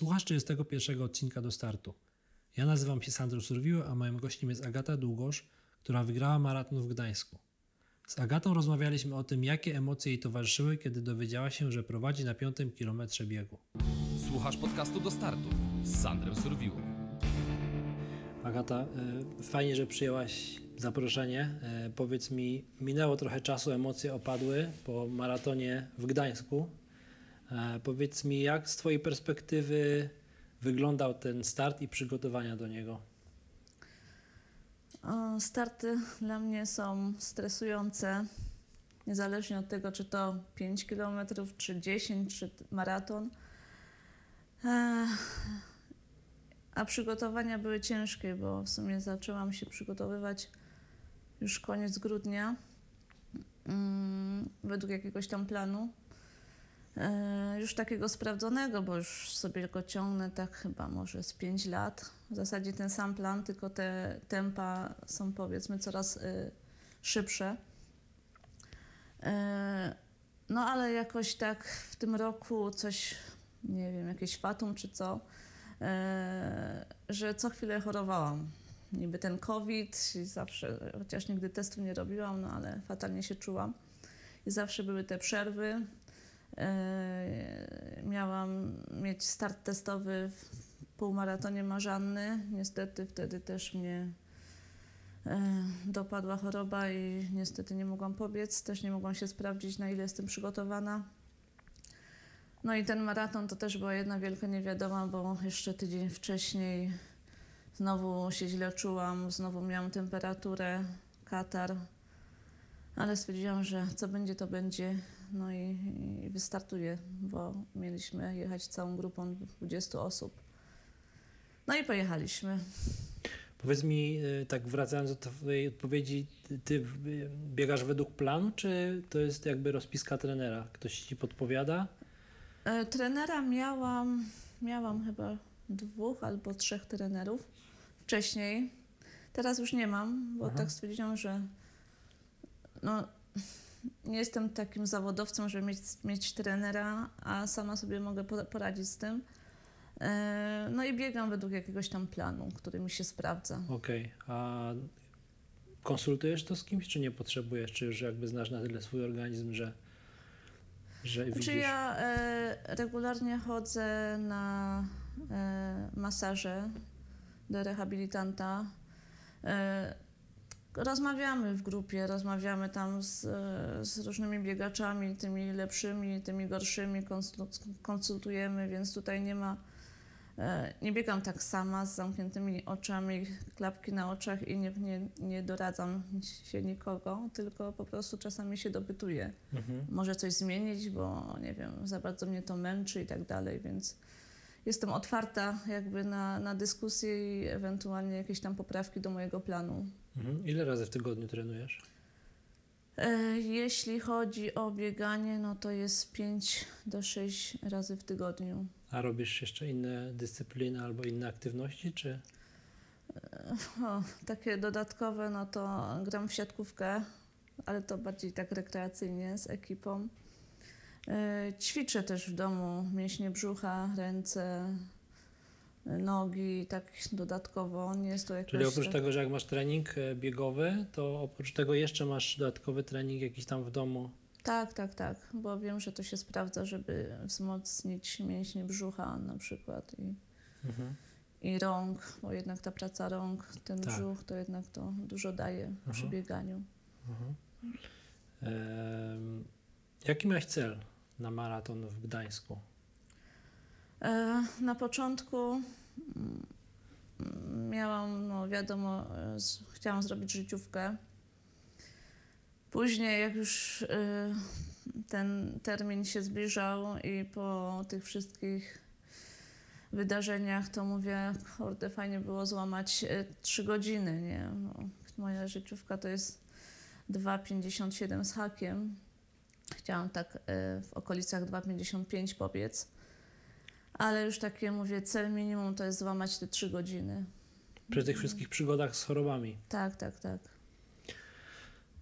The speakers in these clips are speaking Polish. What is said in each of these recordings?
Słuchasz 41 odcinka do startu. Ja nazywam się Sandro Surwiło, a moim gościem jest Agata Długosz, która wygrała maraton w Gdańsku. Z Agatą rozmawialiśmy o tym, jakie emocje jej towarzyszyły, kiedy dowiedziała się, że prowadzi na piątym kilometrze biegu. Słuchasz podcastu do startu z Sandrem Surwiło. Agata, y, fajnie, że przyjęłaś zaproszenie. Y, Powiedz mi, minęło trochę czasu, emocje opadły po maratonie w Gdańsku. E, Powiedz mi, jak z Twojej perspektywy wyglądał ten start i przygotowania do niego? Starty dla mnie są stresujące, niezależnie od tego, czy to 5 km, czy 10, czy maraton. E, A przygotowania były ciężkie, bo w sumie zaczęłam się przygotowywać już koniec grudnia, mm, według jakiegoś tam planu. E, Już takiego sprawdzonego, bo już sobie go ciągnę tak chyba może z 5 lat. W zasadzie ten sam plan, tylko te tempa są powiedzmy coraz y, szybsze. E, No ale jakoś tak w tym roku coś, nie wiem, jakieś fatum czy co, e, że co chwilę chorowałam. Niby ten COVID zawsze, chociaż nigdy testu nie robiłam, no ale fatalnie się czułam. I zawsze były te przerwy. E, Miałam mieć start testowy w półmaratonie Marzanny. Niestety wtedy też mnie e, dopadła choroba i niestety nie mogłam pobiec. Też nie mogłam się sprawdzić, na ile jestem przygotowana. No i ten maraton to też była jedna wielka niewiadoma, bo jeszcze tydzień wcześniej znowu się źle czułam, znowu miałam temperaturę, katar. Ale stwierdziłam, że co będzie, to będzie. No i, i wystartuję, bo mieliśmy jechać całą grupą 20 osób. No i pojechaliśmy. Powiedz mi, y, tak wracając do Twojej odpowiedzi, ty, ty y, biegasz według planu, czy to jest jakby rozpiska trenera? Ktoś Ci podpowiada? E, Trenera miałam, miałam chyba dwóch albo trzech trenerów wcześniej. Teraz już nie mam, bo Aha. tak stwierdziłam, że no, nie jestem takim zawodowcem, żeby mieć, mieć trenera, a sama sobie mogę po- poradzić z tym. E, No i biegam według jakiegoś tam planu, który mi się sprawdza. Okej, a konsultujesz to z kimś, czy nie potrzebujesz? Czy już jakby znasz na tyle swój organizm, że, że widzisz? Czy ja e, regularnie chodzę na e, masaże do rehabilitanta. Rozmawiamy w grupie, rozmawiamy tam z, z różnymi biegaczami, tymi lepszymi, tymi gorszymi, konsul- konsultujemy, więc tutaj nie ma. E, nie biegam tak sama z zamkniętymi oczami, klapki na oczach i nie, nie, nie doradzam się nikogo, tylko po prostu czasami się dopytuję Mhm. może coś zmienić, bo nie wiem, za bardzo mnie to męczy i tak dalej, więc jestem otwarta jakby na, na dyskusję i ewentualnie jakieś tam poprawki do mojego planu. Mhm. Ile razy w tygodniu trenujesz? E, Jeśli chodzi o bieganie, no to jest 5 do 6 razy w tygodniu. A robisz jeszcze inne dyscypliny albo inne aktywności, czy? O, takie dodatkowe, no to gram w siatkówkę, ale to bardziej tak rekreacyjnie z ekipą. E, Ćwiczę też w domu mięśnie brzucha, ręce, e, nogi, tak dodatkowo. Nie jest to jakoś... Czyli oprócz tak- tego, że jak masz trening e, biegowy, to oprócz tego jeszcze masz dodatkowy trening jakiś tam w domu. Tak, tak, tak, bo wiem, że to się sprawdza, żeby wzmocnić mięśnie brzucha na przykład i, Mhm. i rąk, bo jednak ta praca rąk, ten Tak. brzuch, to jednak to dużo daje przy Mhm. bieganiu. Mhm. Jaki miałeś cel na maraton w Gdańsku? E, Na początku mm, miałam, no wiadomo, chciałam zrobić życiówkę. Później, jak już e, ten termin się zbliżał i po tych wszystkich wydarzeniach, to mówię, kurde, fajnie było złamać e, trzy godziny, nie? No, moja życiówka to jest 2,57 z hakiem. Chciałam tak e, w okolicach 2,55 pobiec. Ale już takie, mówię, cel minimum to jest złamać te trzy godziny. Przy tych wszystkich przygodach z chorobami. Tak, tak, tak.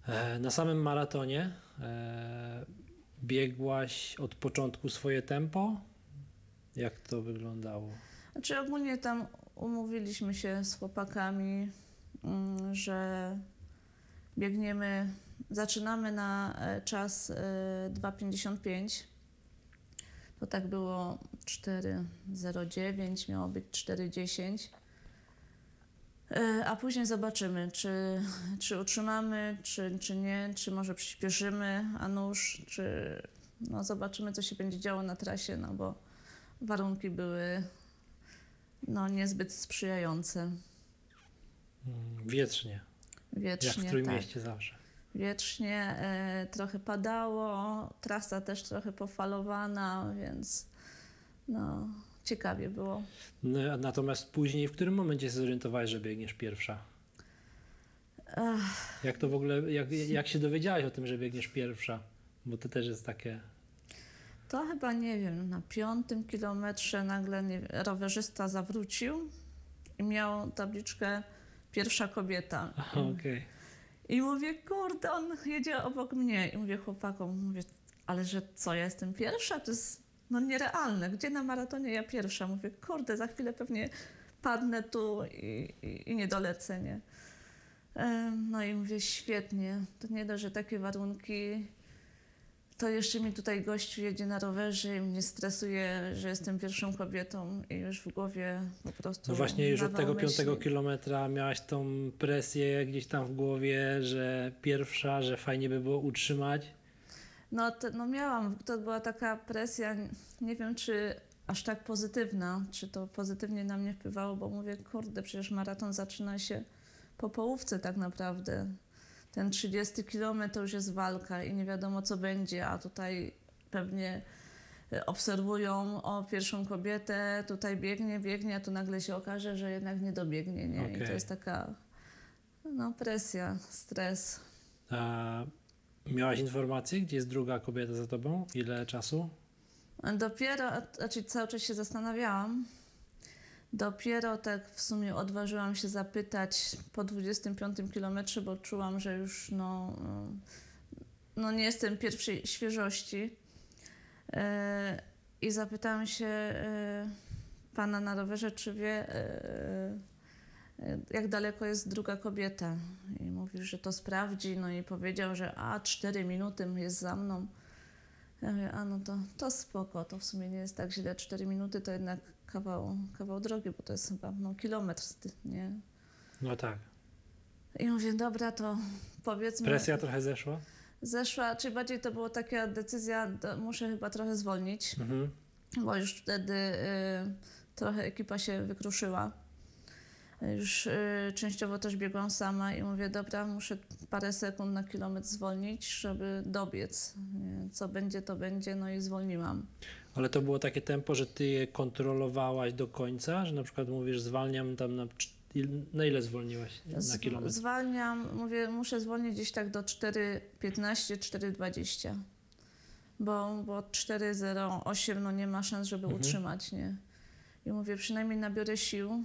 E, Na samym maratonie e, biegłaś od początku swoje tempo? Jak to wyglądało? Znaczy ogólnie tam umówiliśmy się z chłopakami, mm, że biegniemy, zaczynamy na e, czas e, 2,55. To tak było 4,09, miało być 4,10. E, A później zobaczymy, czy, czy utrzymamy, czy, czy nie, czy może przyspieszymy, a nuż, czy no zobaczymy, co się będzie działo na trasie, no bo warunki były no, niezbyt sprzyjające. Mm, Wietrznie, Wietrznie, jak w tak. Trójmieście zawsze. Wietrznie, e, trochę padało, trasa też trochę pofalowana, więc no, ciekawie było. No, natomiast później, w którym momencie się zorientowałeś, że biegniesz pierwsza? Ech, Jak to w ogóle, jak, jak się dowiedziałaś o tym, że biegniesz pierwsza? Bo to też jest takie... to chyba, nie wiem, na piątym kilometrze nagle nie, rowerzysta zawrócił i miał tabliczkę pierwsza kobieta. Okej. I mówię, kurde, on jedzie obok mnie. I mówię chłopakom, mówię, ale że co, ja jestem pierwsza? To jest no nierealne. Gdzie na maratonie ja pierwsza? Mówię, kurde, za chwilę pewnie padnę tu i, i, i nie dolecę, nie? No i mówię, świetnie. To nie dość, że takie warunki, to jeszcze mi tutaj gościu jedzie na rowerze i mnie stresuje, że jestem pierwszą kobietą i już w głowie po prostu No właśnie już od tego piątego myśli. kilometra miałaś tą presję gdzieś tam w głowie, że pierwsza, że fajnie by było utrzymać. No, to, no miałam, to była taka presja, nie wiem czy aż tak pozytywna, czy to pozytywnie na mnie wpływało, bo mówię, kurde, przecież maraton zaczyna się po połówce tak naprawdę. Ten 30 kilometr to już jest walka i nie wiadomo co będzie, a tutaj pewnie e, obserwują o pierwszą kobietę, tutaj biegnie, biegnie, a tu nagle się okaże, że jednak nie dobiegnie, nie? I Okej. to jest taka no, presja, stres. A miałaś informację, gdzie jest druga kobieta za tobą? Ile czasu? Dopiero, znaczy cały czas się zastanawiałam. Dopiero tak w sumie odważyłam się zapytać po 25 kilometrze, bo czułam, że już no, no nie jestem pierwszej świeżości. E, I zapytałam się e, pana na rowerze, czy wie, e, jak daleko jest druga kobieta. I mówił, że to sprawdzi. No i powiedział, że a 4 minuty jest za mną. Ja mówię, a no to, to spoko, to w sumie nie jest tak źle. 4 minuty to jednak kawał, kawał drogi, bo to jest chyba no, kilometr, nie? No tak. I mówię, dobra, to powiedzmy... Presja trochę zeszła? Zeszła, czy bardziej to była taka decyzja, muszę chyba trochę zwolnić, Mhm. bo już wtedy y, trochę ekipa się wykruszyła. Już y, częściowo też biegłam sama i mówię, dobra, muszę parę sekund na kilometr zwolnić, żeby dobiec. Co będzie, to będzie, no i zwolniłam. Ale to było takie tempo, że ty je kontrolowałaś do końca, że na przykład mówisz zwalniam tam na... Na ile zwolniłaś na kilometr? Zwalniam, mówię, muszę zwolnić gdzieś tak do 4,15, 4,20. Bo, bo 4,08 no nie ma szans, żeby Mhm. utrzymać, nie? I mówię, przynajmniej nabiorę sił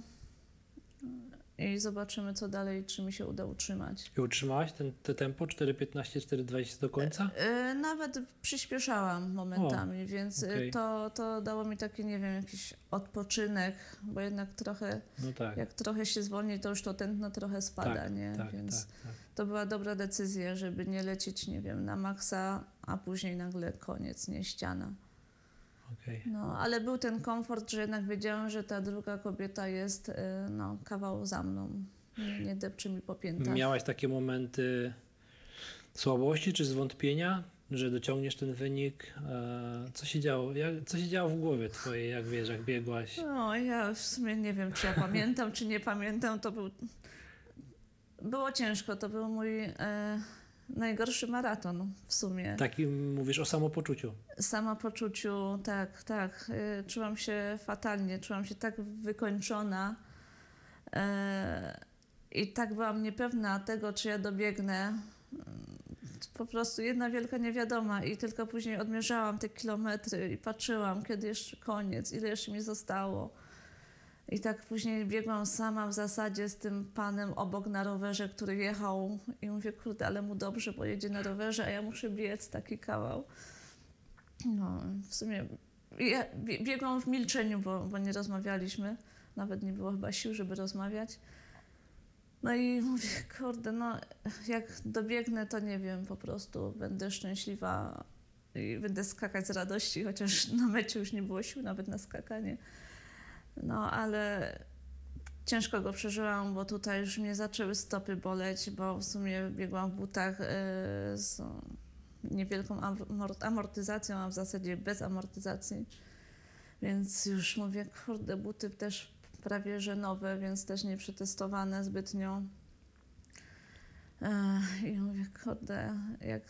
i zobaczymy, co dalej, czy mi się uda utrzymać. I utrzymałaś ten, te tempo 4,15, 4,20 do końca? Yy, nawet przyspieszałam momentami, więc yy, okej. to, to dało mi taki, nie wiem, jakiś odpoczynek, bo jednak trochę, No tak. jak trochę się zwolni, to już to tętno trochę spada, tak, nie? tak, więc tak, tak. to była dobra decyzja, żeby nie lecieć, nie wiem, na maksa, a później nagle koniec, nie ściana. Okej. No, ale był ten komfort, że jednak wiedziałam, że ta druga kobieta jest, y, no, kawał za mną. Nie, nie depczy mi po piętach. Miałaś takie momenty słabości czy zwątpienia, że dociągniesz ten wynik? E, Co się działo? Jak, co się działo w głowie twojej, jak wiesz, jak biegłaś? No, ja w sumie nie wiem, czy ja pamiętam, czy nie pamiętam. To był... Było ciężko, to był mój e, najgorszy maraton w sumie. Takim mówisz o samopoczuciu. Samopoczuciu, tak, tak. y, Czułam się fatalnie, czułam się tak wykończona e, i tak byłam niepewna tego, czy ja dobiegnę. Po prostu jedna wielka niewiadoma i tylko później odmierzałam te kilometry i patrzyłam, kiedy jeszcze koniec, ile jeszcze mi zostało. I tak później biegłam sama w zasadzie z tym panem obok na rowerze, który jechał i mówię, kurde, ale mu dobrze, bo jedzie na rowerze, a ja muszę biec taki kawał. No, w sumie ja bie- biegłam w milczeniu, bo, bo nie rozmawialiśmy. Nawet nie było chyba sił, żeby rozmawiać. No i mówię, kurde, no jak dobiegnę, to nie wiem, po prostu będę szczęśliwa i będę skakać z radości, chociaż na mecie już nie było sił nawet na skakanie. No ale ciężko go przeżyłam, bo tutaj już mnie zaczęły stopy boleć, bo w sumie biegłam w butach e, z niewielką amor- amortyzacją, a w zasadzie bez amortyzacji. Więc już mówię, kurde, buty też prawie że nowe, więc też nie przetestowane zbytnio. Ech, I mówię, kurde, jak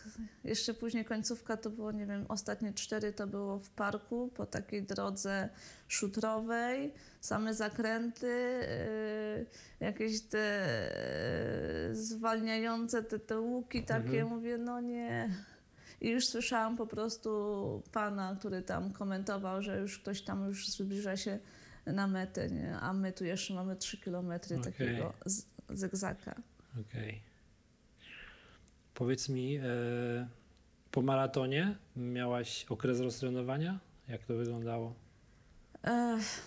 jeszcze później końcówka to było, nie wiem, ostatnie cztery to było w parku po takiej drodze szutrowej, same zakręty, yy, jakieś te yy, zwalniające te, te łuki takie, Mhm. mówię, no nie. I już słyszałam po prostu pana, który tam komentował, że już ktoś tam już zbliża się na metę, nie? a my tu jeszcze mamy 3 kilometry Okej. takiego z- zygzaka. Okej. Powiedz mi, e, po maratonie miałaś okres roztrenowania? Jak to wyglądało? Ech,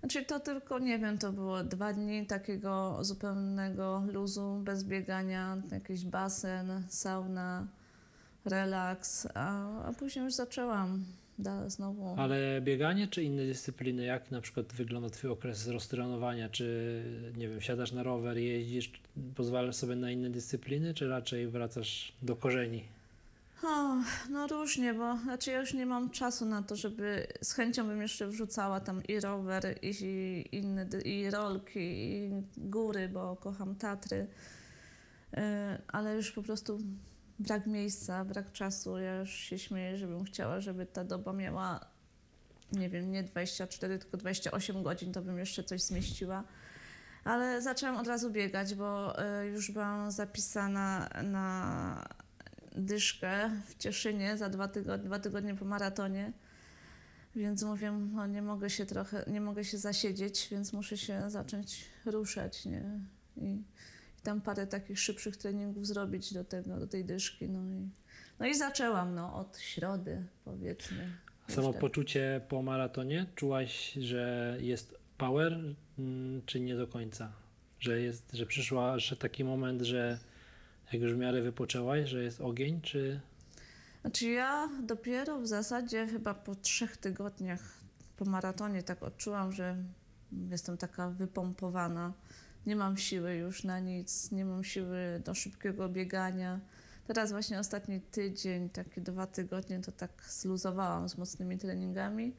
Znaczy to tylko, nie wiem, to było dwa dni takiego zupełnego luzu, bez biegania, jakiś basen, sauna, relaks, a, a później już zaczęłam da, znowu. Ale bieganie czy inne dyscypliny? Jak na przykład wygląda Twój okres roztrenowania? Czy, nie wiem, siadasz na rower, jeździsz, pozwalasz sobie na inne dyscypliny, czy raczej wracasz do korzeni? O, no różnie, bo znaczy ja już nie mam czasu na to, żeby z chęcią bym jeszcze wrzucała tam i rower, i, i inne, i rolki, i góry, bo kocham Tatry, Yy, ale już po prostu brak miejsca, brak czasu. Ja już się śmieję, żebym chciała, żeby ta doba miała, nie wiem, nie 24, tylko 28 godzin, to bym jeszcze coś zmieściła. Ale zaczęłam od razu biegać, bo y, już byłam zapisana na dyszkę w Cieszynie za dwa tygodnie, dwa tygodnie po maratonie. Więc mówię, no nie mogę się trochę, nie mogę się zasiedzieć, więc muszę się zacząć ruszać, nie? I tam parę takich szybszych treningów zrobić do tego, do tej dyszki, no i, no i zaczęłam, no, od środy, powiedzmy. Samo Jeszcze. poczucie po maratonie? Czułaś, że jest power, mm, czy nie do końca? Że, jest, że przyszła że taki moment, że jak już w miarę wypoczęłaś, że jest ogień, czy... Znaczy ja dopiero w zasadzie chyba po trzech tygodniach po maratonie tak odczułam, że jestem taka wypompowana. Nie mam siły już na nic, nie mam siły do szybkiego biegania. Teraz właśnie ostatni tydzień, takie dwa tygodnie, to tak zluzowałam z mocnymi treningami.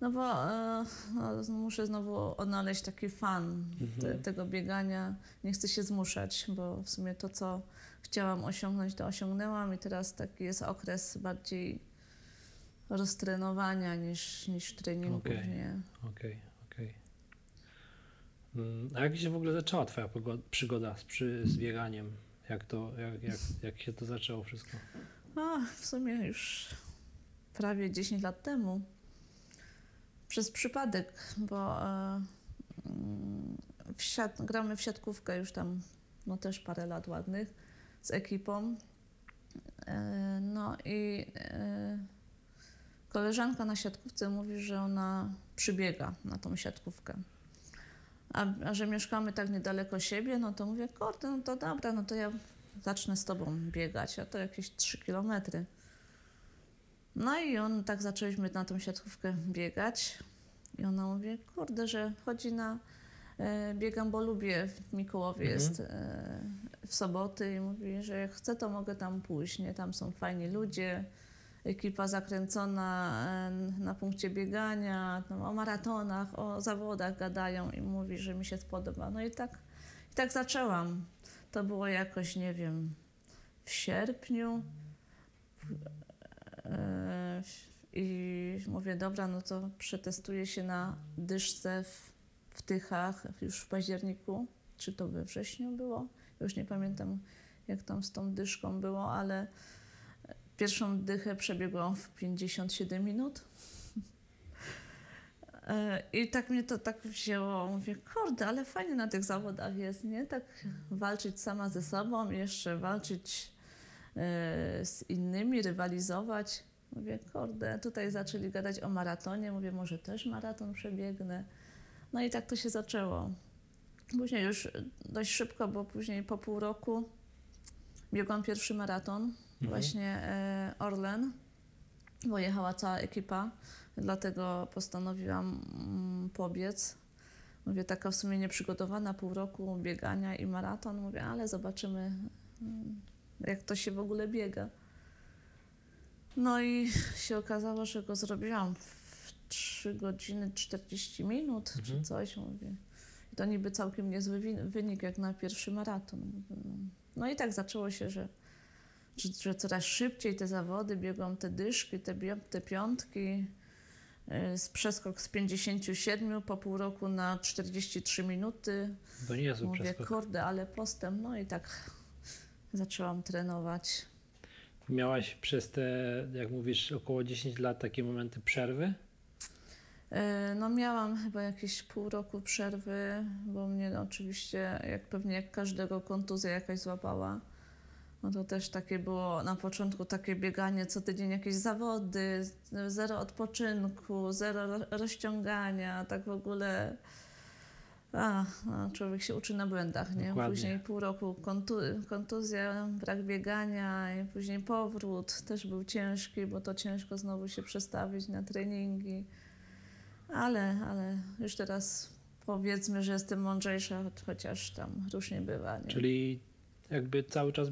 No bo e, no, muszę znowu odnaleźć taki fan te, Mhm. tego biegania. Nie chcę się zmuszać, bo w sumie to, co chciałam osiągnąć, to osiągnęłam i teraz taki jest okres bardziej roztrenowania niż, niż treningów, nie? Okej, okej. Mm, A jak się w ogóle zaczęła Twoja przygoda z, przy, z bieganiem? Jak, to, jak, jak, jak się to zaczęło wszystko? A, w sumie już prawie 10 lat temu. Przez przypadek, bo e, mm, w siat, gramy w siatkówkę już tam no też parę lat ładnych z ekipą. E, no i e, koleżanka na siatkówce mówi, że ona przybiega na tą siatkówkę. A, a że mieszkamy tak niedaleko siebie, no to mówię, kurde, no to dobra, no to ja zacznę z tobą biegać, a to jakieś 3 kilometry. No i on tak zaczęliśmy na tą siatkówkę biegać. I ona mówi, kurde, że chodzi na e, biegam, bo lubię w Mikołowie Mhm. jest e, w soboty i mówi, że jak chcę, to mogę tam pójść, nie? Tam są fajni ludzie, ekipa zakręcona e, na punkcie biegania, tam o maratonach, o zawodach gadają i mówi, że mi się spodoba. No i tak, i tak zaczęłam. To było jakoś, nie wiem, w sierpniu. E, I mówię, dobra, no to przetestuję się na dyszce w, w Tychach już w październiku. Czy to we wrześniu było? Już nie pamiętam, jak tam z tą dyszką było, ale pierwszą dychę przebiegłam w 57 minut. E, I tak mnie to tak wzięło, mówię, kurde, ale fajnie na tych zawodach jest, nie? Tak walczyć sama ze sobą, jeszcze walczyć e, z innymi, rywalizować. Mówię, kurde, tutaj zaczęli gadać o maratonie. Mówię, może też maraton przebiegnę. No i tak to się zaczęło. Później już dość szybko, bo później po pół roku biegłam pierwszy maraton, właśnie e, Orlen, bo jechała cała ekipa, dlatego postanowiłam mm, pobiec. Mówię, taka w sumie nieprzygotowana, pół roku biegania i maraton. Mówię, ale zobaczymy, mm, jak to się w ogóle biega. No i się okazało, że go zrobiłam w 3 godziny 40 minut czy Mhm. coś. Mówię. I to niby całkiem niezły wynik jak na pierwszy maraton. No i tak zaczęło się, że, że, coraz szybciej te zawody, biegłam te dyszki, te, te piątki. y, Z przeskok z 57 po pół roku na 43 minuty. To nie jest Mówię, przeskok. kurde, ale postęp. No i tak zaczęłam trenować. Miałaś przez te, jak mówisz, około 10 lat takie momenty przerwy? E, No miałam chyba jakieś pół roku przerwy, bo mnie no, oczywiście, jak pewnie jak każdego kontuzja jakaś złapała. No to też takie było na początku takie bieganie co tydzień jakieś zawody, zero odpoczynku, zero ro- rozciągania, tak w ogóle. A, no, człowiek się uczy na błędach, nie? Dokładnie. Później pół roku kontu- kontuzja, brak biegania i później powrót też był ciężki, bo to ciężko znowu się przestawić na treningi. Ale, ale już teraz powiedzmy, że jestem mądrzejsza, cho- chociaż tam różnie bywa. Nie? Czyli jakby cały czas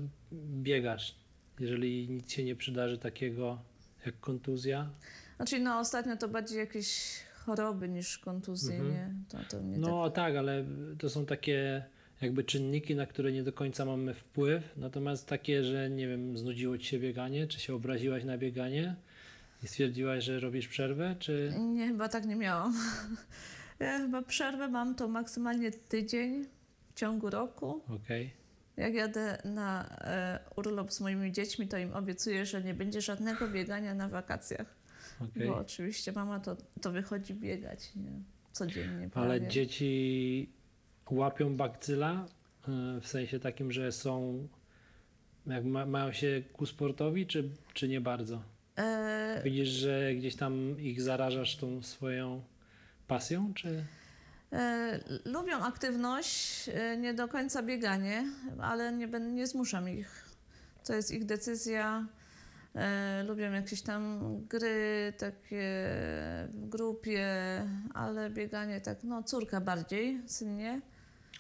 biegasz, jeżeli nic się nie przydarzy takiego jak kontuzja. Znaczy no ostatnio to bardziej jakieś choroby niż kontuzje, Mhm. nie? To, to No tak, ale to są takie jakby czynniki, na które nie do końca mamy wpływ, natomiast takie, że nie wiem, znudziło ci się bieganie, czy się obraziłaś na bieganie i stwierdziłaś, że robisz przerwę, czy... tak... Nie, chyba tak nie miałam. Ja chyba przerwę mam to maksymalnie tydzień w ciągu roku. Okej, Jak jadę na e, urlop z moimi dziećmi, to im obiecuję, że nie będzie żadnego biegania na wakacjach. okej. Bo oczywiście mama to, to wychodzi biegać nie? codziennie. Ale prawie. dzieci łapią bakcyla y, w sensie takim, że są, jak ma, mają się ku sportowi, czy, czy nie bardzo? E, Widzisz, że gdzieś tam ich zarażasz tą swoją pasją, czy... E, lubią aktywność, e, nie do końca bieganie, ale nie, nie zmuszam ich. To jest ich decyzja. E, lubią jakieś tam gry takie w grupie, ale bieganie tak, no córka bardziej, syn nie.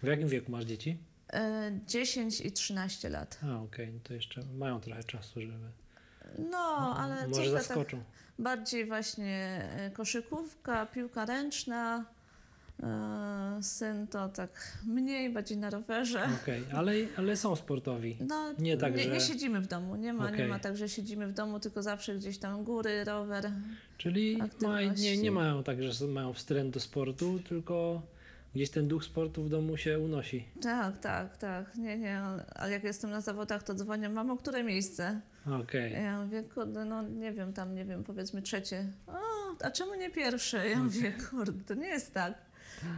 W jakim wieku masz dzieci? E, 10 i 13 lat. A, okej, no to jeszcze mają trochę czasu, żeby... No, ale Może tak zaskoczą. bardziej właśnie koszykówka, piłka ręczna. E, syn to tak mniej, bardziej na rowerze. Okej, ale, ale są sportowi. No, Nie tak, nie, że- nie siedzimy w domu, nie ma, nie Okej. ma tak, że siedzimy w domu, tylko zawsze gdzieś tam góry, rower. Czyli ma, nie, nie mają tak, że mają wstręt do sportu, tylko gdzieś ten duch sportu w domu się unosi. Tak, tak, tak, nie, nie, a jak jestem na zawodach, to dzwonię, mamo, które miejsce? Okej. Ja mówię, kurde, no nie wiem, tam, nie wiem, powiedzmy trzecie. O, a czemu nie pierwsze? Ja mówię, kurde, to nie jest tak.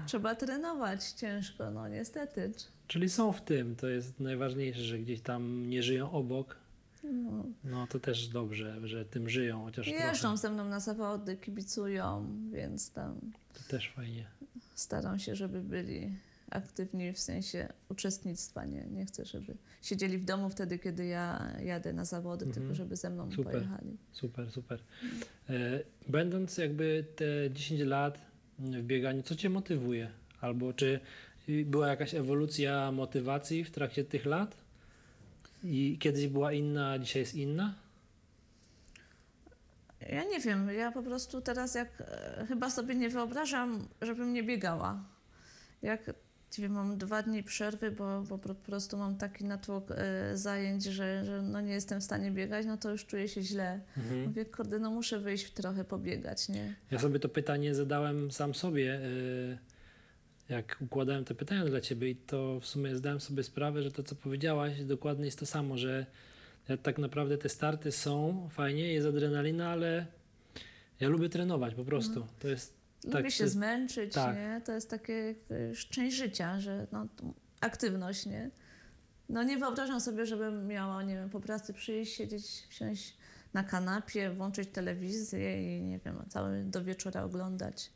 Trzeba trenować ciężko, no niestety. Czyli są w tym, to jest najważniejsze, że gdzieś tam nie żyją obok. No. No to też dobrze, że tym żyją, chociaż Jeżdżą trochę. ze mną na zawody, kibicują, więc tam To też fajnie. staram się, żeby byli aktywni w sensie uczestnictwa. Nie, nie chcę, żeby siedzieli w domu wtedy, kiedy ja jadę na zawody, Mhm. tylko żeby ze mną Super. pojechali. Super, super. E, Będąc jakby te 10 lat w bieganiu, co cię motywuje? Albo czy była jakaś ewolucja motywacji w trakcie tych lat? I kiedyś była inna, a dzisiaj jest inna? Ja nie wiem, ja po prostu teraz jak e, chyba sobie nie wyobrażam, żebym nie biegała. Jak wiem, mam dwa dni przerwy, bo, bo po prostu mam taki natłok e, zajęć, że, że no nie jestem w stanie biegać, no to już czuję się źle. Mhm. Mówię, kurde, no muszę wyjść trochę pobiegać, nie? Ja sobie to pytanie zadałem sam sobie, y, jak układałem te pytania dla ciebie i to w sumie zdałem sobie sprawę, że to co powiedziałaś dokładnie jest to samo, że tak naprawdę te starty są fajnie, jest adrenalina, ale ja lubię trenować po prostu. To jest Lubię Tak, się zmęczyć, tak. nie? To jest takie już część życia, że no, aktywność, nie? No nie wyobrażam sobie, żebym miała, nie wiem, po pracy przyjść, siedzieć, wsiąść na kanapie, włączyć telewizję i nie wiem, cały do wieczora oglądać.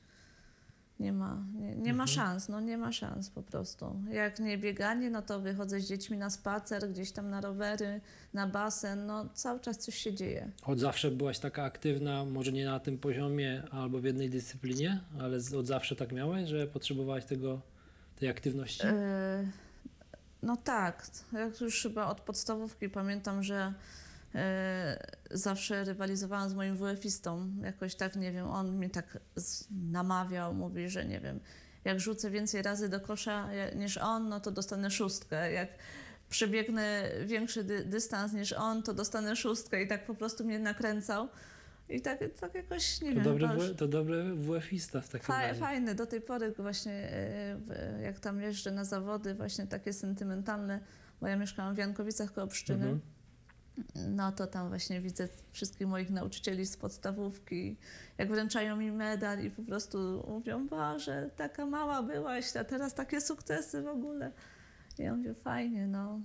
Nie ma, nie, nie ma Mhm. szans, no nie ma szans po prostu. Jak nie bieganie, no to wychodzę z dziećmi na spacer, gdzieś tam na rowery, na basen, no cały czas coś się dzieje. Od zawsze byłaś taka aktywna, może nie na tym poziomie albo w jednej dyscyplinie, ale od zawsze tak miałeś, że potrzebowałaś tego, tej aktywności? E, No tak, jak już chyba od podstawówki pamiętam, że zawsze rywalizowałam z moim WF-istą. Jakoś tak, nie wiem, on mi tak namawiał, mówi, że nie wiem, jak rzucę więcej razy do kosza niż on, no to dostanę szóstkę. Jak przebiegnę większy dy- dystans niż on, to dostanę szóstkę i tak po prostu mnie nakręcał. I tak, tak jakoś, nie To wiem, dobry, to dobry WF-ista w takim Faj, razie. fajny, do tej pory właśnie e, jak tam jeżdżę na zawody, właśnie takie sentymentalne, bo ja mieszkałam w Jankowicach koło Pszczyny, Mhm. No to tam właśnie widzę wszystkich moich nauczycieli z podstawówki, jak wręczają mi medal i po prostu mówią, Boże, taka mała byłaś, a teraz takie sukcesy w ogóle. Ja mówię, fajnie, no.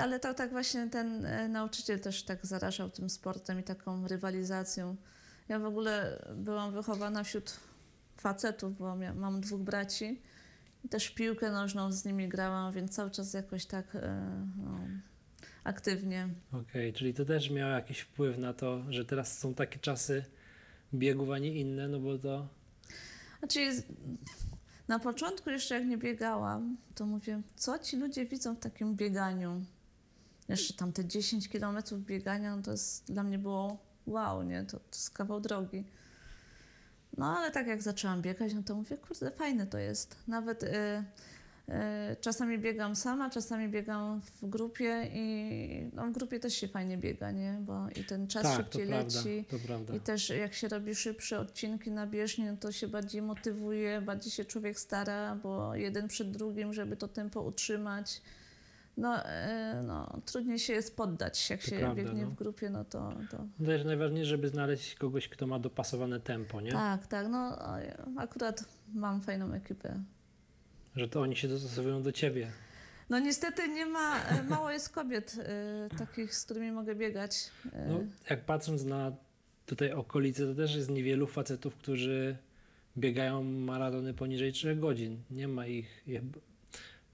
Ale to tak właśnie ten e, nauczyciel też tak zarażał tym sportem i taką rywalizacją. Ja w ogóle byłam wychowana wśród facetów, bo mam dwóch braci i też piłkę nożną z nimi grałam, więc cały czas jakoś tak e, no, aktywnie. Okej, czyli to też miało jakiś wpływ na to, że teraz są takie czasy biegów, a nie inne, no bo to Znaczy, na początku jeszcze jak nie biegałam, to mówię, co ci ludzie widzą w takim bieganiu? Jeszcze tam te 10 kilometrów biegania, no to jest, dla mnie było wow, nie? To, to jest kawał drogi. No ale tak jak zaczęłam biegać, no to mówię, kurde, fajne to jest. Nawet y, y, czasami biegam sama, czasami biegam w grupie i no, w grupie też się fajnie biega, nie? Bo i ten czas tak, to szybciej prawda, leci. to prawda. I też jak się robi szybsze odcinki na bieżni, no to się bardziej motywuje, bardziej się człowiek stara, bo jeden przed drugim, żeby to tempo utrzymać. No, e, no trudniej się jest poddać. Jak To się prawda, biegnie no. w grupie, no to... to... Też najważniejsze, żeby znaleźć kogoś, kto ma dopasowane tempo, nie? Tak, tak. No akurat mam fajną ekipę. Że to oni się dostosowują do ciebie. No niestety nie ma, e, mało jest kobiet e, takich, z którymi mogę biegać. E, No, jak patrząc na tutaj okolice, to też jest niewielu facetów, którzy biegają maratony poniżej 3 godzin. Nie ma ich.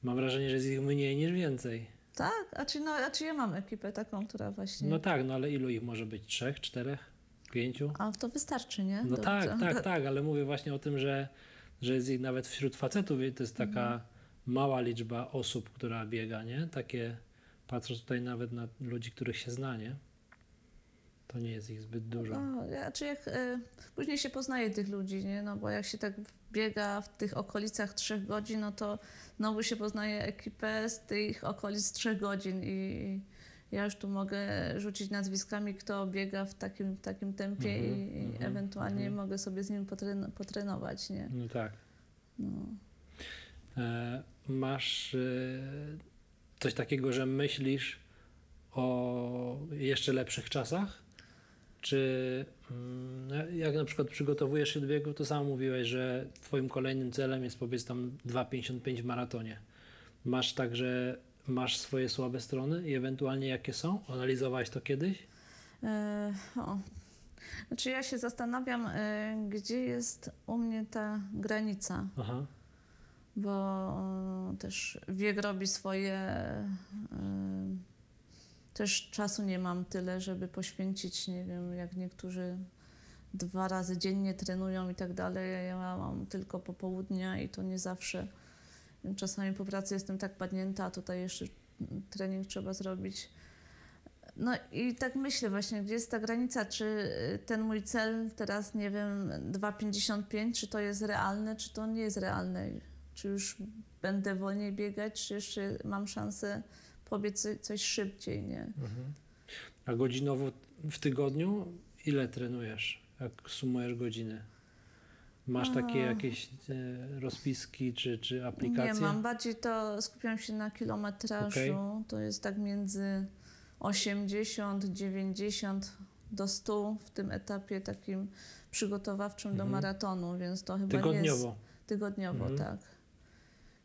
Mam wrażenie, że jest ich mniej niż więcej. Tak, a czy, no, a czy ja mam ekipę taką, która właśnie... No tak, no ale ilu ich może być? Trzech, czterech, pięciu? A to wystarczy, nie? No Dobrze. tak, tak, tak, ale mówię właśnie o tym, że, że jest ich nawet wśród facetów i to jest taka Mhm. mała liczba osób, która biega, nie? Takie, patrząc tutaj nawet na ludzi, których się zna, nie? To nie jest ich zbyt dużo. No, ja, czy jak e, później się poznaje tych ludzi, nie? No bo jak się tak biega w tych okolicach trzech godzin, no to znowu się poznaje ekipę z tych okolic trzech godzin i ja już tu mogę rzucić nazwiskami, kto biega w takim, w takim tempie Mhm, i, i mhm, ewentualnie mhm. mogę sobie z nim potren- potrenować, nie? No tak. No. E, masz e, coś takiego, że myślisz o jeszcze lepszych czasach? Czy mm, jak na przykład przygotowujesz się do biegu, to sam mówiłeś, że twoim kolejnym celem jest powiedz tam 2,55 w maratonie. Masz także, masz swoje słabe strony i ewentualnie jakie są? Analizowałeś to kiedyś? E, o. Znaczy ja się zastanawiam, e, gdzie jest u mnie ta granica. Aha. bo e, też wiek robi swoje. e, Też czasu nie mam tyle, żeby poświęcić, nie wiem, jak niektórzy dwa razy dziennie trenują i tak dalej. Ja mam tylko popołudnia i to nie zawsze. Czasami po pracy jestem tak padnięta, a tutaj jeszcze trening trzeba zrobić. No i tak myślę właśnie, gdzie jest ta granica, czy y, ten mój cel teraz, nie wiem, 2,55, czy to jest realne, czy to nie jest realne. Czy już będę wolniej biegać, czy jeszcze mam szansę pobiec co- coś szybciej, nie? Mhm. A godzinowo w tygodniu ile trenujesz, jak sumujesz godziny? Masz takie jakieś e, rozpiski czy, czy aplikacje? Nie mam, bardziej to skupiam się na kilometrażu. To jest tak między 80, 90 do 100 w tym etapie takim przygotowawczym do Mhm. maratonu, więc to chyba nie jest... Tygodniowo. Tygodniowo, Mhm. tak.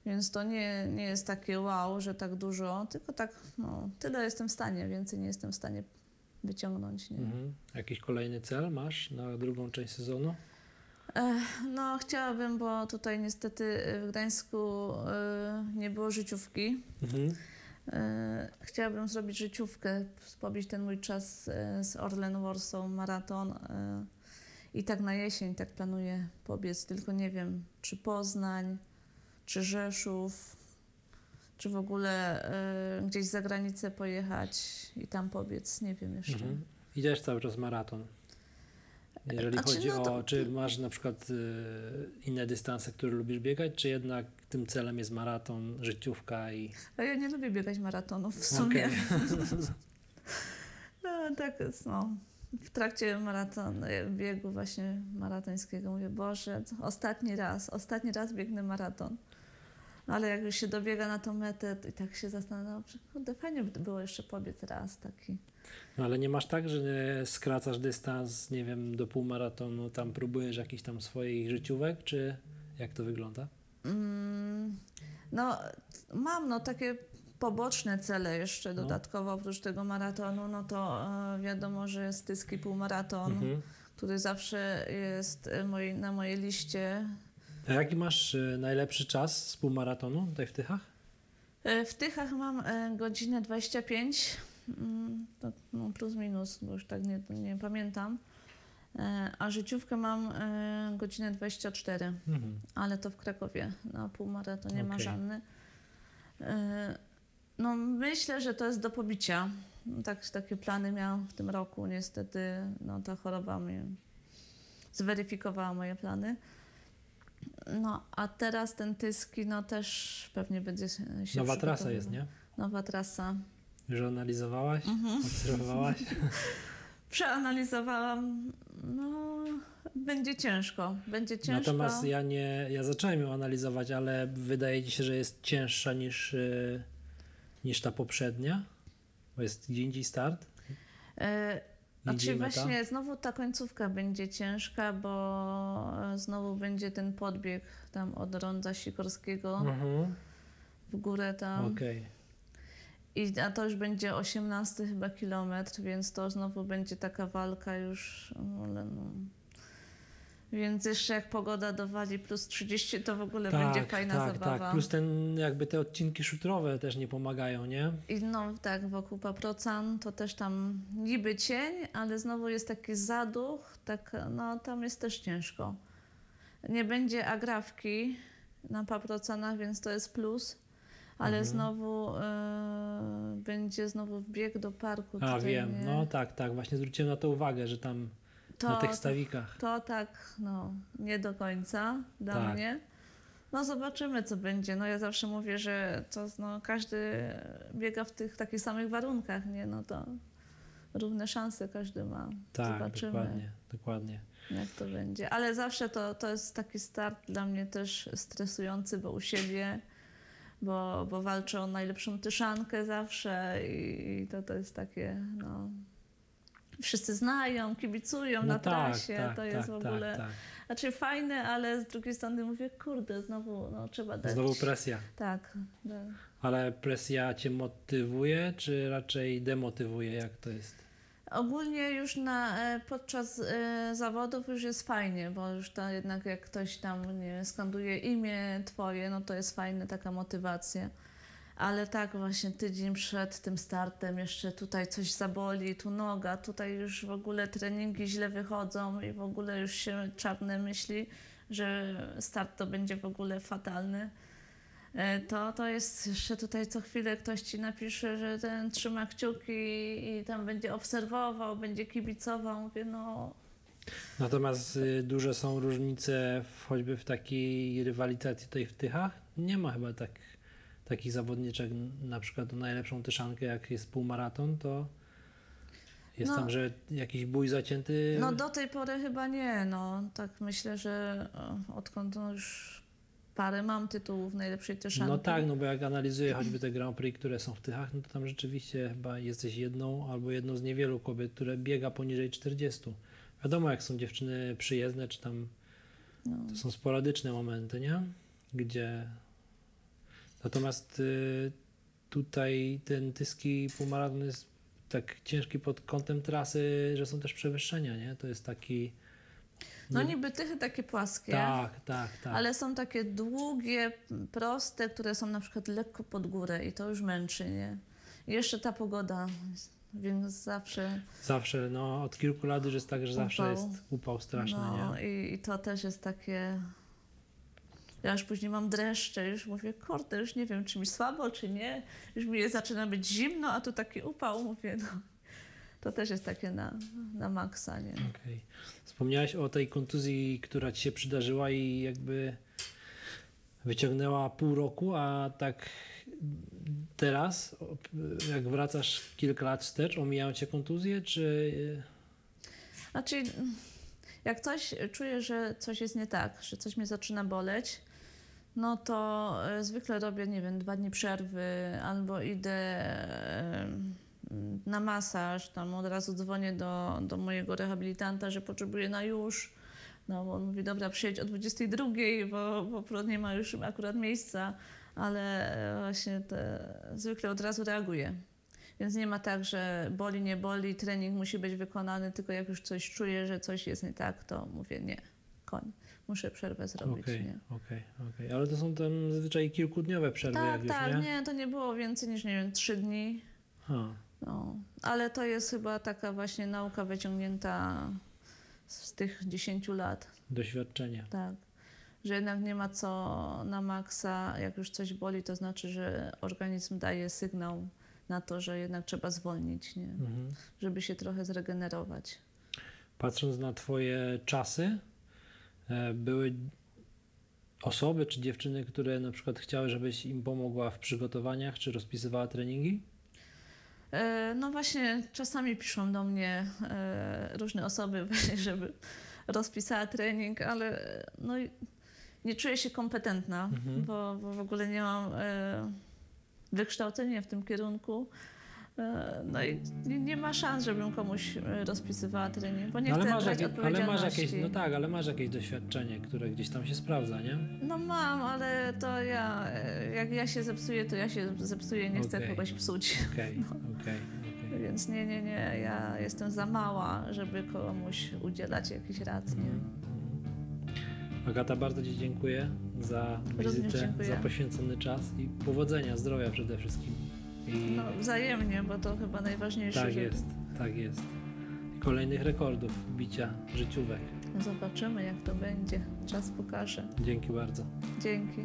Więc to nie, nie jest takie wow, że tak dużo, tylko tak, no, tyle jestem w stanie, więcej nie jestem w stanie wyciągnąć. Nie? Mhm. Jakiś kolejny cel masz na drugą część sezonu? No, chciałabym, bo tutaj niestety w Gdańsku e, nie było życiówki. Mhm. E, Chciałabym zrobić życiówkę, pobić ten mój czas z Orlen Warsaw Maraton. I tak na jesień tak planuję pobiec, tylko nie wiem, czy Poznań, czy Rzeszów, czy w ogóle gdzieś za granicę pojechać i tam pobiec, nie wiem jeszcze. Mhm. Idziesz cały czas maraton. Jeżeli Znaczy, chodzi no to- o, czy masz na przykład y, inne dystanse, które lubisz biegać, czy jednak tym celem jest maraton, życiówka i... A ja nie lubię biegać maratonów w sumie. Okej. No, tak no. W trakcie maraton, e, biegu właśnie maratońskiego mówię, Boże, ostatni raz, ostatni raz biegnę maraton. Ale jak już się dobiega na tą metę i tak się zastanawiam, że kurde, fajnie by było jeszcze pobiec raz taki. No ale nie masz tak, że skracasz dystans, nie wiem, do półmaratonu, tam próbujesz jakichś tam swoich życiówek, czy jak to wygląda? Mm, no, mam no takie poboczne cele jeszcze No. dodatkowo oprócz tego maratonu, no to e, wiadomo, że jest Tyski półmaraton, Mhm. który zawsze jest e, mojej, na mojej liście A jaki masz y, najlepszy czas z półmaratonu tutaj w Tychach? E, W Tychach mam e, godzinę 25, mm, to, no plus minus, bo już tak nie, nie pamiętam. E, A życiówkę mam e, godzinę 24, Mhm. ale to w Krakowie na półmaratonie Okej. marzanny. E, No myślę, że to jest do pobicia. Tak, takie plany miałam w tym roku. Niestety no, ta choroba mnie zweryfikowała moje plany. No, a teraz ten Tyski, no też pewnie będzie się Nowa trasa jest, nie? Nowa trasa. Już analizowałaś, Mhm. obserwowałaś? Przeanalizowałam, no będzie ciężko, będzie ciężko. Natomiast ja nie, ja zacząłem ją analizować, ale wydaje ci się, że jest cięższa niż, y, niż ta poprzednia? Bo jest gdzie indziej start? Idzie Znaczy właśnie znowu ta końcówka będzie ciężka, bo e, znowu będzie ten podbieg tam od Ronda Sikorskiego Mhm. w górę tam. Okej. I, a to już będzie 18 chyba kilometr, więc to znowu będzie taka walka już. no, Ale no. Więc jeszcze jak pogoda dowali plus 30, to w ogóle będzie fajna tak, zabawa. Tak, plus ten, jakby te odcinki szutrowe też nie pomagają, nie? I no tak, wokół Paprocan to też tam niby cień, ale znowu jest taki zaduch, tak, no tam jest też ciężko. Nie będzie agrawki na Paprocanach, więc to jest plus, ale Mhm. znowu e, będzie znowu wbieg do parku. A wiem, nie? no tak, tak, właśnie zwróciłem na to uwagę, że tam to, na tych stawikach. to tak, no nie do końca dla Tak. mnie. No zobaczymy, co będzie. No ja zawsze mówię, że to no, każdy biega w tych takich samych warunkach, nie? No to równe szanse każdy ma. Tak, Zobaczymy, dokładnie, dokładnie. jak to będzie. Ale zawsze to, to jest taki start dla mnie też stresujący, bo u siebie, bo, bo walczę o najlepszą tyszankę zawsze i, i to, to jest takie, no... Wszyscy znają, kibicują na trasie, tak, to jest tak, w ogóle... Tak, Znaczy fajne, ale z drugiej strony mówię, kurde, znowu no, trzeba tak. dać. Znowu presja. Tak. da- Ale presja cię motywuje, czy raczej demotywuje? Jak to jest? Ogólnie już na, e, podczas e, zawodów już jest fajnie, bo już to jednak jak ktoś tam nie wiem, skanduje imię twoje, no to jest fajna taka motywacja. Ale tak właśnie tydzień przed tym startem jeszcze tutaj coś zaboli, tu noga, tutaj już w ogóle treningi źle wychodzą i w ogóle już się czarne myśli, że start to będzie w ogóle fatalny. E, To, to jest jeszcze tutaj co chwilę ktoś ci napisze, że ten trzyma kciuki i tam będzie obserwował, będzie kibicował. Mówię, no Natomiast y, duże są różnice w, choćby w takiej rywalizacji tutaj w Tychach. Nie ma chyba tak, takich zawodniczek, na przykład najlepszą Tyszankę, jak jest półmaraton, to jest No. tam, że jakiś bój zacięty. No do tej pory chyba nie, no tak myślę, że e, odkąd no, już parę mam tytułów najlepszej tyszanki. No tak, no bo jak analizuję choćby te Grand Prix, które są w Tychach, no to tam rzeczywiście chyba jesteś jedną albo jedną z niewielu kobiet, które biega poniżej 40. Wiadomo, jak są dziewczyny przyjezdne, czy tam No. to są sporadyczne momenty, nie? Gdzie natomiast y, tutaj ten tyski półmaraton jest tak ciężki pod kątem trasy, że są też przewyższenia, nie? To jest taki... No nie- niby tychy takie płaskie, Tak, tak, tak. ale są takie długie, proste, które są na przykład lekko pod górę i to już męczy, nie? I jeszcze ta pogoda, więc zawsze Zawsze, no od kilku lat już jest tak, że zawsze Upał. jest upał straszny, no, nie? i, i to też jest takie... Ja już później mam dreszcze, już mówię, kurde, już nie wiem, czy mi słabo, czy nie. Już mi zaczyna być zimno, a tu taki upał, mówię, no. To też jest takie na, na maksa, nie? Okej. Wspomniałeś o tej kontuzji, która ci się przydarzyła i jakby wyciągnęła pół roku, a tak teraz, jak wracasz kilka lat wstecz, omijają cię kontuzje, czy... Znaczy, jak coś czuję, że coś jest nie tak, że coś mnie zaczyna boleć, no to e, zwykle robię, nie wiem, dwa dni przerwy albo idę e, na masaż, tam od razu dzwonię do, do mojego rehabilitanta, że potrzebuję na już. No, on mówi, dobra, przyjedź o 22, bo, bo nie ma już akurat miejsca, ale e, właśnie te, zwykle od razu reaguję. Więc nie ma tak, że boli, nie boli, trening musi być wykonany, tylko jak już coś czuję, że coś jest nie tak, to mówię nie, koń, muszę przerwę zrobić. Okej, Nie? okej, okej. Ale to są tam zazwyczaj kilkudniowe przerwy, jak Tak, już, tak, nie? nie? to nie było więcej niż, nie wiem, trzy dni. Ha. No. Ale to jest chyba taka właśnie nauka wyciągnięta z tych 10 lat, Doświadczenie. tak. Że jednak nie ma co na maksa, jak już coś boli, to znaczy, że organizm daje sygnał na to, że jednak trzeba zwolnić, nie? Mhm. żeby się trochę zregenerować. Patrząc na Twoje czasy, były osoby czy dziewczyny, które na przykład chciały, żebyś im pomogła w przygotowaniach, czy rozpisywała treningi? E, No właśnie, czasami piszą do mnie e, różne osoby, żeby rozpisała trening, ale e, no, nie czuję się kompetentna, Mhm. bo, bo w ogóle nie mam e, wykształcenia w tym kierunku. E, No i nie, ma szans, żebym komuś e, rozpisywała trening, bo nie No, ale, chcę masz brać jakie, ale masz jakieś, no tak, ale masz jakieś doświadczenie, które gdzieś tam się sprawdza, nie? No mam, ale to ja, e, jak ja się zepsuję, to ja się zepsuję, nie chcę Okej. kogoś psuć. Okej, No. okej, okej. Więc nie, nie, nie, ja jestem za mała, żeby komuś udzielać jakichś rad, nie? Mhm. Agata, bardzo Ci dziękuję za wizytę, dziękuję. za poświęcony czas i powodzenia, zdrowia przede wszystkim. I No wzajemnie, bo to chyba najważniejsze. tak jest, tak jest. Kolejnych rekordów bicia życiówek. Zobaczymy, jak to będzie. Czas pokaże. Dzięki bardzo. Dzięki.